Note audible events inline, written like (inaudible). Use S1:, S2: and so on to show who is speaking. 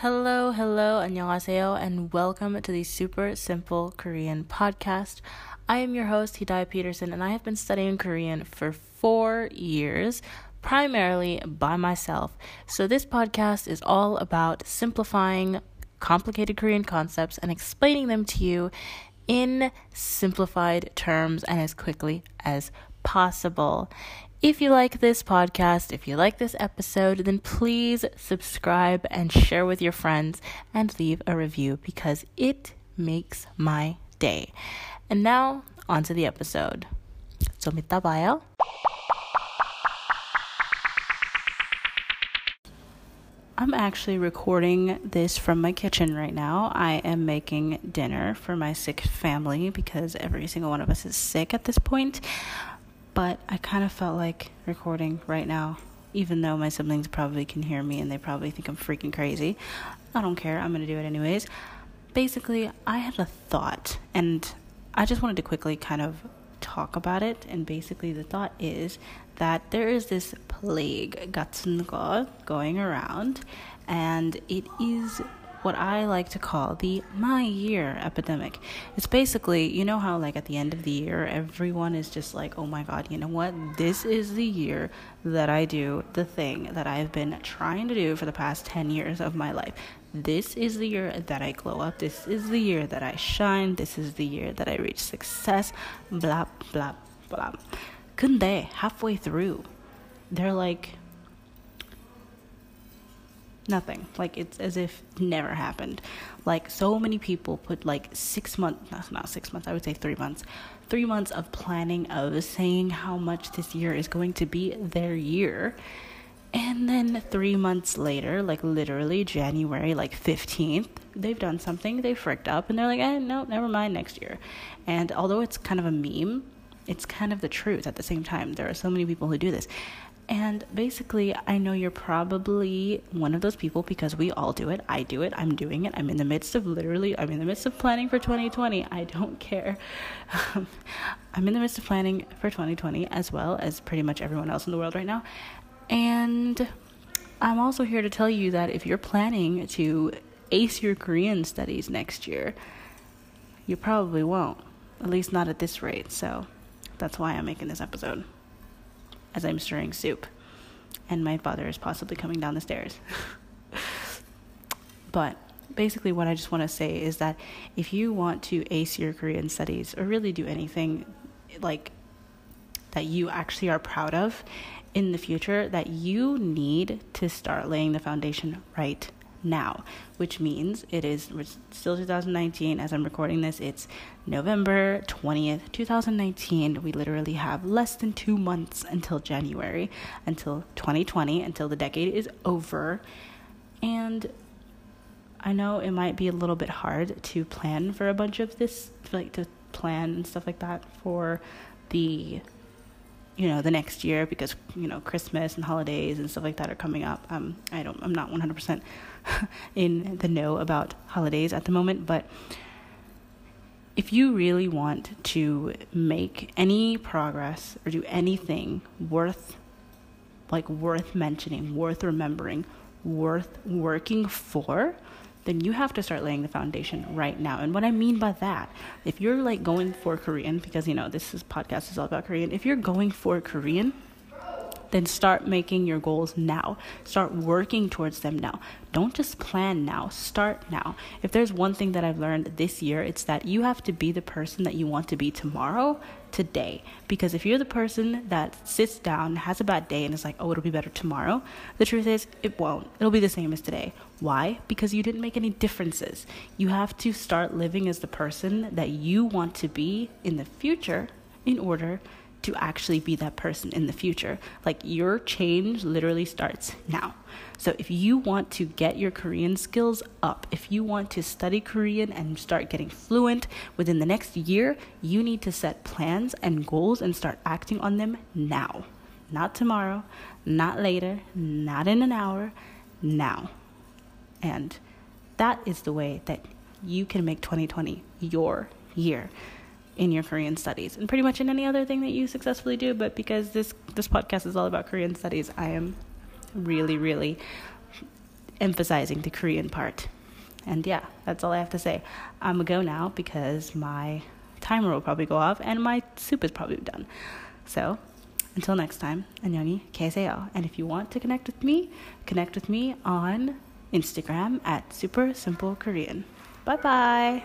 S1: Hello, hello, 안녕하세요, and welcome to the Super Simple Korean podcast. I am your host, Hidai Peterson, and I have been studying Korean for four years, primarily by myself. So, this podcast is all about simplifying complicated Korean concepts and explaining them to you in simplified terms and as quickly as possible. If you like this podcast, if you like this episode, then please subscribe and share with your friends and leave a review because it makes my day. And now, on to the episode. 좀 이따 봐요. I'm actually recording this from my kitchen right now. I am making dinner for my sick family because every single one of us is sick at this point. but I kind of felt like recording right now, even though my siblings probably can hear me and they probably think I'm freaking crazy. I don't care, I'm gonna do it anyways. Basically, I had a thought, and I just wanted to quickly kind of talk about it. And basically, the thought is that there is this plague, Gatsungo, going around, and it is what I like to call the my year epidemic. It's basically, you know how like at the end of the year everyone is just like, "Oh my god, you know what? This is the year that I do the thing that I've been trying to do for the past 10 years of my life. This is the year that I glow up. This is the year that I shine. This is the year that I reach success." Blah blah blah. 근데 halfway through, they're like nothing. Like it's as if never happened. Like so many people put like six months not, not six months i would say three months three months of planning of saying how much this year is going to be their year. And then three months later like literally january like 15th they've done something they fricked up and they're like eh, no never mind next year. And although it's kind of a meme it's kind of the truth at the same time. There are so many people who do this and basically, I know you're probably one of those people because we all do it. I do it. I'm doing it. I'm in the midst of literally, I'm in the midst of planning for 2020. I don't care. Um, I'm in the midst of planning for 2020 as well as pretty much everyone else in the world right now. And I'm also here to tell you that if you're planning to ace your Korean studies next year, you probably won't. At least not at this rate. So that's why I'm making this episode as I'm stirring soup. And my father is possibly coming down the stairs. (laughs) but basically, what I just want to say is that if you want to ace your Korean studies or really do anything like that you actually are proud of in the future, that you need to start laying the foundation right now, which means it is still 2019 as I'm recording this. It's November 20th, 2019. We literally have less than two months until January, until 2020, until the decade is over. And I know it might be a little bit hard to plan for a bunch of this, like to plan and stuff like that for the you know the next year because you know Christmas and holidays and stuff like that are coming up. Um, I don't, I'm not 100% (laughs) in the know about holidays at the moment, but if you really want to make any progress or do anything worth like worth mentioning, worth remembering, worth working for, then you have to start laying the foundation right now. And what I mean by that, if you're like going for Korean, because you know this is podcast is all about Korean. If you're going for Korean, then start making your goals now. Start working towards them now. Don't just plan now, start now. If there's one thing that I've learned this year, it's that you have to be the person that you want to be tomorrow, today. Because if you're the person that sits down, has a bad day, and is like, oh, it'll be better tomorrow, the truth is, it won't. It'll be the same as today. Why? Because you didn't make any differences. You have to start living as the person that you want to be in the future in order to actually be that person in the future. Like your change literally starts now. So if you want to get your Korean skills up, if you want to study Korean and start getting fluent within the next year, you need to set plans and goals and start acting on them now. Not tomorrow, not later, not in an hour, now. And that is the way that you can make 2020 your year in your Korean studies and pretty much in any other thing that you successfully do. But because this this podcast is all about Korean studies, I am really, really emphasizing the Korean part. And yeah, that's all I have to say. I'm gonna go now because my timer will probably go off and my soup is probably done. So until next time, 안녕히 계세요. And if you want to connect with me, connect with me on Instagram at Super Simple Korean. Bye bye.